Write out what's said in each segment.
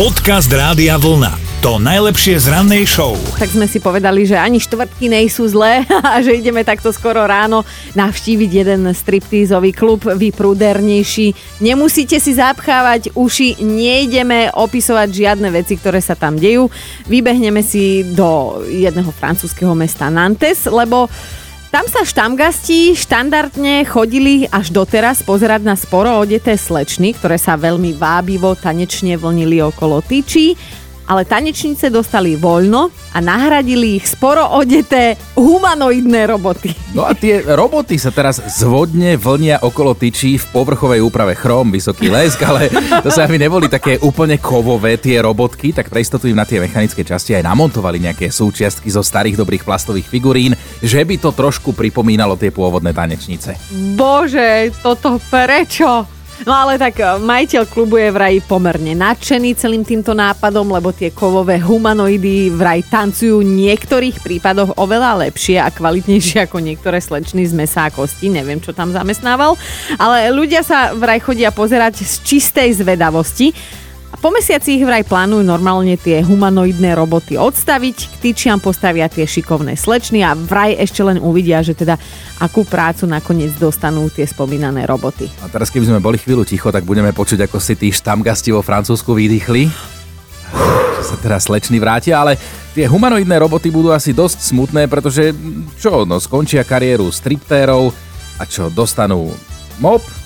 Podcast Rádia Vlna. To najlepšie z rannej show. Tak sme si povedali, že ani štvrtky nejsú zlé a že ideme takto skoro ráno navštíviť jeden striptízový klub, vy prúdernejší. Nemusíte si zapchávať uši, nejdeme opisovať žiadne veci, ktoré sa tam dejú. Vybehneme si do jedného francúzského mesta Nantes, lebo tam sa štamgasti štandardne chodili až doteraz pozerať na sporo odeté slečny, ktoré sa veľmi vábivo tanečne vlnili okolo tyčí ale tanečnice dostali voľno a nahradili ich sporo odeté humanoidné roboty. No a tie roboty sa teraz zvodne vlnia okolo tyčí v povrchovej úprave chrom, vysoký lesk, ale to sa mi neboli také úplne kovové tie robotky, tak pre istotu im na tie mechanické časti aj namontovali nejaké súčiastky zo starých dobrých plastových figurín, že by to trošku pripomínalo tie pôvodné tanečnice. Bože, toto prečo? No ale tak eh, majiteľ klubu je vraj pomerne nadšený celým týmto nápadom, lebo tie kovové humanoidy vraj tancujú v niektorých prípadoch oveľa lepšie a kvalitnejšie ako niektoré slečny z mesa a kosti. Neviem, čo tam zamestnával. Ale ľudia sa vraj chodia pozerať z čistej zvedavosti. Po mesiaci ich vraj plánujú normálne tie humanoidné roboty odstaviť, k tyčiam postavia tie šikovné slečny a vraj ešte len uvidia, že teda akú prácu nakoniec dostanú tie spomínané roboty. A teraz keby sme boli chvíľu ticho, tak budeme počuť, ako si tí štamgasti vo Francúzsku vydýchli. Že sa teraz slečny vrátia, ale tie humanoidné roboty budú asi dosť smutné, pretože čo, no skončia kariéru striptérov a čo, dostanú mop?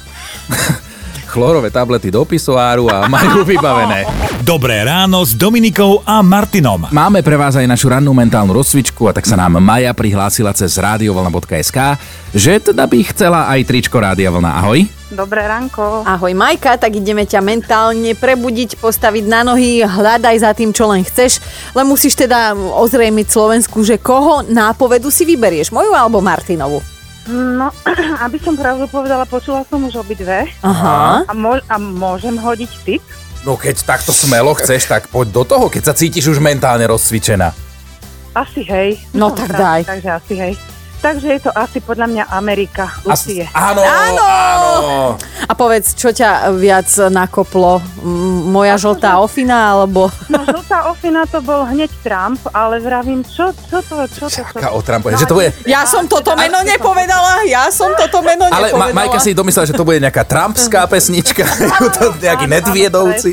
Chlorové tablety do pisoáru a majú vybavené. Dobré ráno s Dominikou a Martinom. Máme pre vás aj našu rannú mentálnu rozcvičku a tak sa nám Maja prihlásila cez radiovolna.sk, že teda by chcela aj tričko Rádia Vlna. Ahoj. Dobré ránko. Ahoj Majka, tak ideme ťa mentálne prebudiť, postaviť na nohy, hľadaj za tým, čo len chceš, len musíš teda ozrejmiť Slovensku, že koho nápovedu si vyberieš, moju alebo Martinovu? No, aby som pravdu povedala, počula som už obidve. Aha. A, mo- a môžem hodiť tip? No keď takto smelo chceš, tak poď do toho, keď sa cítiš už mentálne rozcvičená. Asi hej. No Som tak pravda, daj. Takže asi hej. Takže je to asi podľa mňa Amerika, Lucie. Áno, Áno! áno. A povedz, čo ťa viac nakoplo? Moja žltá ofina, alebo... No žltá ofina to bol hneď Trump, ale vravím, čo, čo to, čo to, čo Čaká o Trumpu, že to bude... Ja som toto meno nepovedala, ja som toto meno Ale Ma- nepovedala. Majka si domyslela, že to bude nejaká trumpská pesnička, to nejaký Áno, áno, nedviedovci.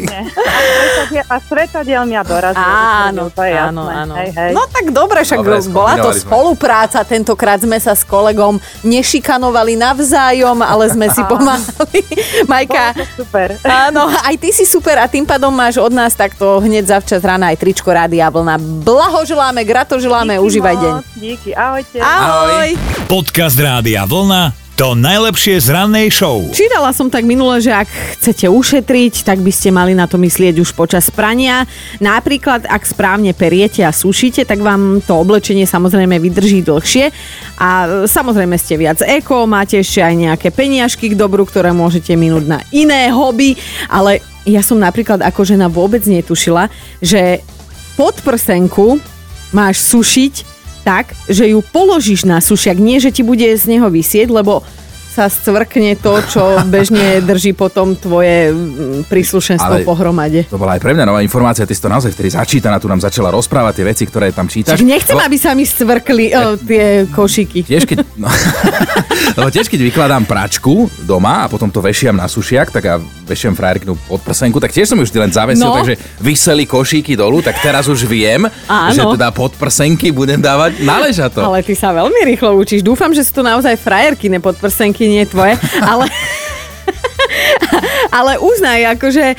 A svetadiel- mňa dorazil. Áno, to je jasné. áno, áno. Hej, hej. No tak dobre, však Dobre, bola to spolupráca. Tentokrát sme sa s kolegom nešikanovali navzájom, ale sme si pomáhali. Majka, super. áno, aj ty si super a tým pádom máš od nás takto hneď zavčas rána aj tričko Rádia Vlna. Blahoželáme, gratoželáme, Díky užívaj moc, deň. Díky, ahojte. Ahoj. Podcast Rádia Vlna. To najlepšie z rannej show. Čítala som tak minule, že ak chcete ušetriť, tak by ste mali na to myslieť už počas prania. Napríklad, ak správne periete a sušíte, tak vám to oblečenie samozrejme vydrží dlhšie. A samozrejme ste viac eko, máte ešte aj nejaké peniažky k dobru, ktoré môžete minúť na iné hobby. Ale ja som napríklad ako žena vôbec netušila, že podprsenku máš sušiť tak, že ju položíš na sušiak. Nie, že ti bude z neho vysieť, lebo sa scvrkne to, čo bežne drží potom tvoje príslušenstvo Ale- pohromade. To bola aj pre mňa nová informácia, ty si to naozaj vtedy začítaná, tu nám začala rozprávať tie veci, ktoré tam čítaš. Tak nechcem, Lebo- aby sa mi scvrkli o, tie košiky. Tiež keď, no, lebo tiež keď vykladám pračku doma a potom to vešiam na sušiak, tak a vešiam frajerknú pod prsenku, tak tiež som ju vždy len zavesil, No. takže vyseli košíky dolu, tak teraz už viem, Áno. že teda pod prsenky budem dávať náležato. Ale ty sa veľmi rýchlo učíš. Dúfam, že sú to naozaj frajerky, ne podprsenky, nie tvoje. Ale... Ale uznaj, akože e,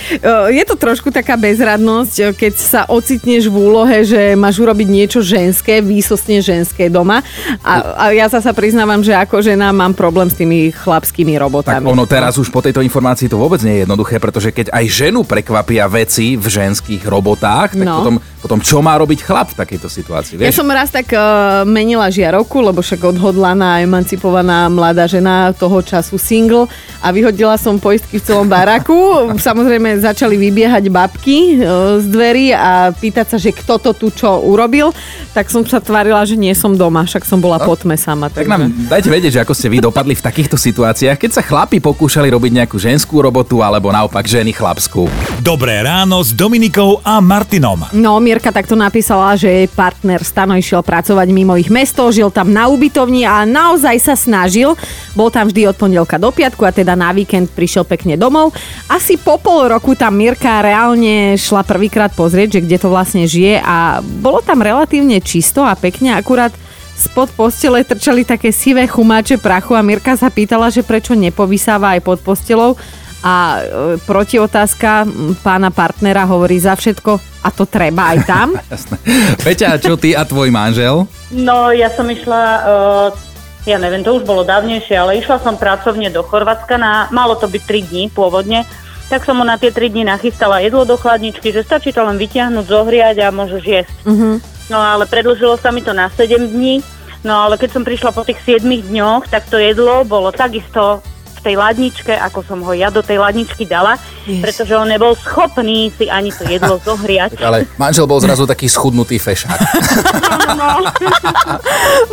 je to trošku taká bezradnosť, e, keď sa ocitneš v úlohe, že máš urobiť niečo ženské, výsostne ženské doma. A, a ja zasa priznávam, že ako žena mám problém s tými chlapskými Tak robotami. ono teraz už po tejto informácii to vôbec nie je jednoduché, pretože keď aj ženu prekvapia veci v ženských robotách, tak No. potom, potom čo má robiť chlap v takejto situácii? Ja Vieš? som raz tak uh, menila žiarovku, lebo však odhodlaná, emancipovaná mladá žena toho času single a vyhodila som poistky v celom baraku. Samozrejme začali vybiehať babky e, z dverí a pýtať sa, že kto to tu čo urobil. Tak som sa tvarila, že nie som doma, však som bola po tme sama. Tak nám dajte vedieť, že ako ste vy dopadli v takýchto situáciách, keď sa chlapi pokúšali robiť nejakú ženskú robotu alebo naopak ženy chlapskú. Dobré ráno s Dominikou a Martinom. No, Mirka takto napísala, že jej partner Stano išiel pracovať mimo ich mesto, žil tam na ubytovni a naozaj sa snažil. Bol tam vždy od pondelka do piatku a teda na víkend prišiel pekne domov. Asi po pol roku tam Mirka reálne šla prvýkrát pozrieť, že kde to vlastne žije a bolo tam relatívne čisto a pekne, akurát spod postele trčali také sivé chumáče prachu a Mirka sa pýtala, že prečo nepovysáva aj pod postelou a e, protiotázka m, pána partnera hovorí za všetko a to treba aj tam. Jasné. Peťa, čo ty a tvoj manžel? No, ja som išla, uh, ja neviem, to už bolo dávnejšie, ale išla som pracovne do Chorvátska na, malo to byť 3 dní pôvodne, tak som mu na tie 3 dní nachystala jedlo do chladničky, že stačí to len vyťahnuť, zohriať a môžeš jesť. Mhm. No ale predlžilo sa mi to na 7 dní, no ale keď som prišla po tých 7 dňoch, tak to jedlo bolo takisto tej ladničke, ako som ho ja do tej ladničky dala, Jež. pretože on nebol schopný si ani to jedlo zohriať. Ale manžel bol zrazu taký schudnutý fešák.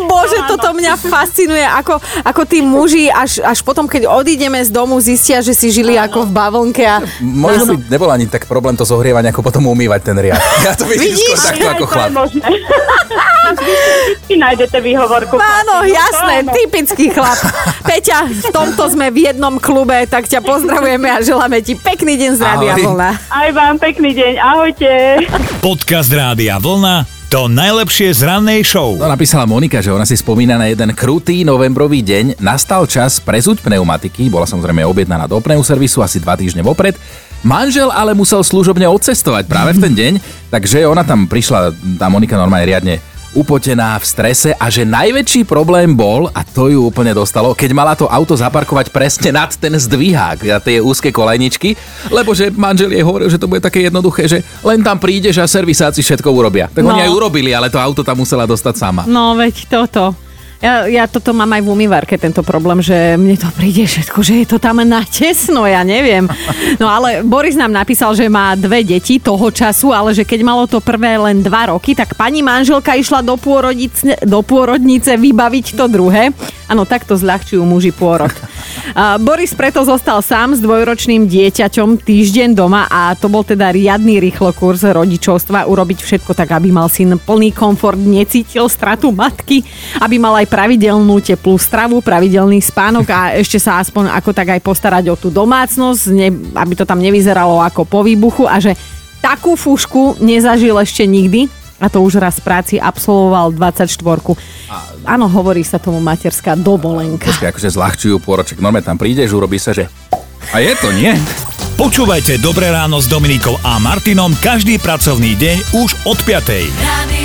Bože, toto mňa fascinuje, ako, ako tí muži až, až potom, keď odídeme z domu, zistia, že si žili ako v bavlnke a Možno by nebol ani tak problém to zohrievať, ako potom umývať ten riad. Ja to vidím Vidíš? skôr takto ako chlap. nájdete výhovorku. Áno, chlapi, no jasné, áno. typický chlap. Peťa, v tomto sme v jednom klube, tak ťa pozdravujeme a želáme ti pekný deň z Rádia Ahoj. Vlna. Aj vám pekný deň, ahojte. Podcast Rádia Vlna. To najlepšie z rannej show. No, napísala Monika, že ona si spomína na jeden krutý novembrový deň. Nastal čas prezuť pneumatiky, bola samozrejme objednaná do pneuservisu asi dva týždne vopred. Manžel ale musel služobne odcestovať práve v ten deň, takže ona tam prišla, tá Monika normálne riadne upotená, v strese a že najväčší problém bol, a to ju úplne dostalo, keď mala to auto zaparkovať presne nad ten zdvihák a tie úzke kolejničky, lebo že manžel jej hovoril, že to bude také jednoduché, že len tam prídeš a servisáci všetko urobia. Tak No. oni aj urobili, ale to auto tam musela dostať sama. No veď toto. Ja, ja toto mám aj v umývarke, tento problém, že mne to príde všetko, že je to tam na tesno, ja neviem. No ale Boris nám napísal, že má dve deti toho času, ale že keď malo to prvé len dva roky, tak pani manželka išla do pôrodnice, do pôrodnice vybaviť to druhé. Áno, takto zľahčujú muži pôrod. Boris preto zostal sám s dvojročným dieťaťom týždeň doma a to bol teda riadny rýchlo kurz rodičovstva, urobiť všetko tak, aby mal syn plný komfort, necítil stratu matky, aby mal aj pravidelnú teplú stravu, pravidelný spánok a ešte sa aspoň ako tak aj postarať o tú domácnosť, ne, aby to tam nevyzeralo ako po výbuchu a že takú fúšku nezažil ešte nikdy a to už raz v práci absolvoval 24. Áno, hovorí sa tomu materská dovolenka. Počkaj, akože zľahčujú pôroček. Normálne tam prídeš, urobí sa, že... A je to, nie? Počúvajte Dobré ráno s Dominikou a Martinom každý pracovný deň už od 5. Radio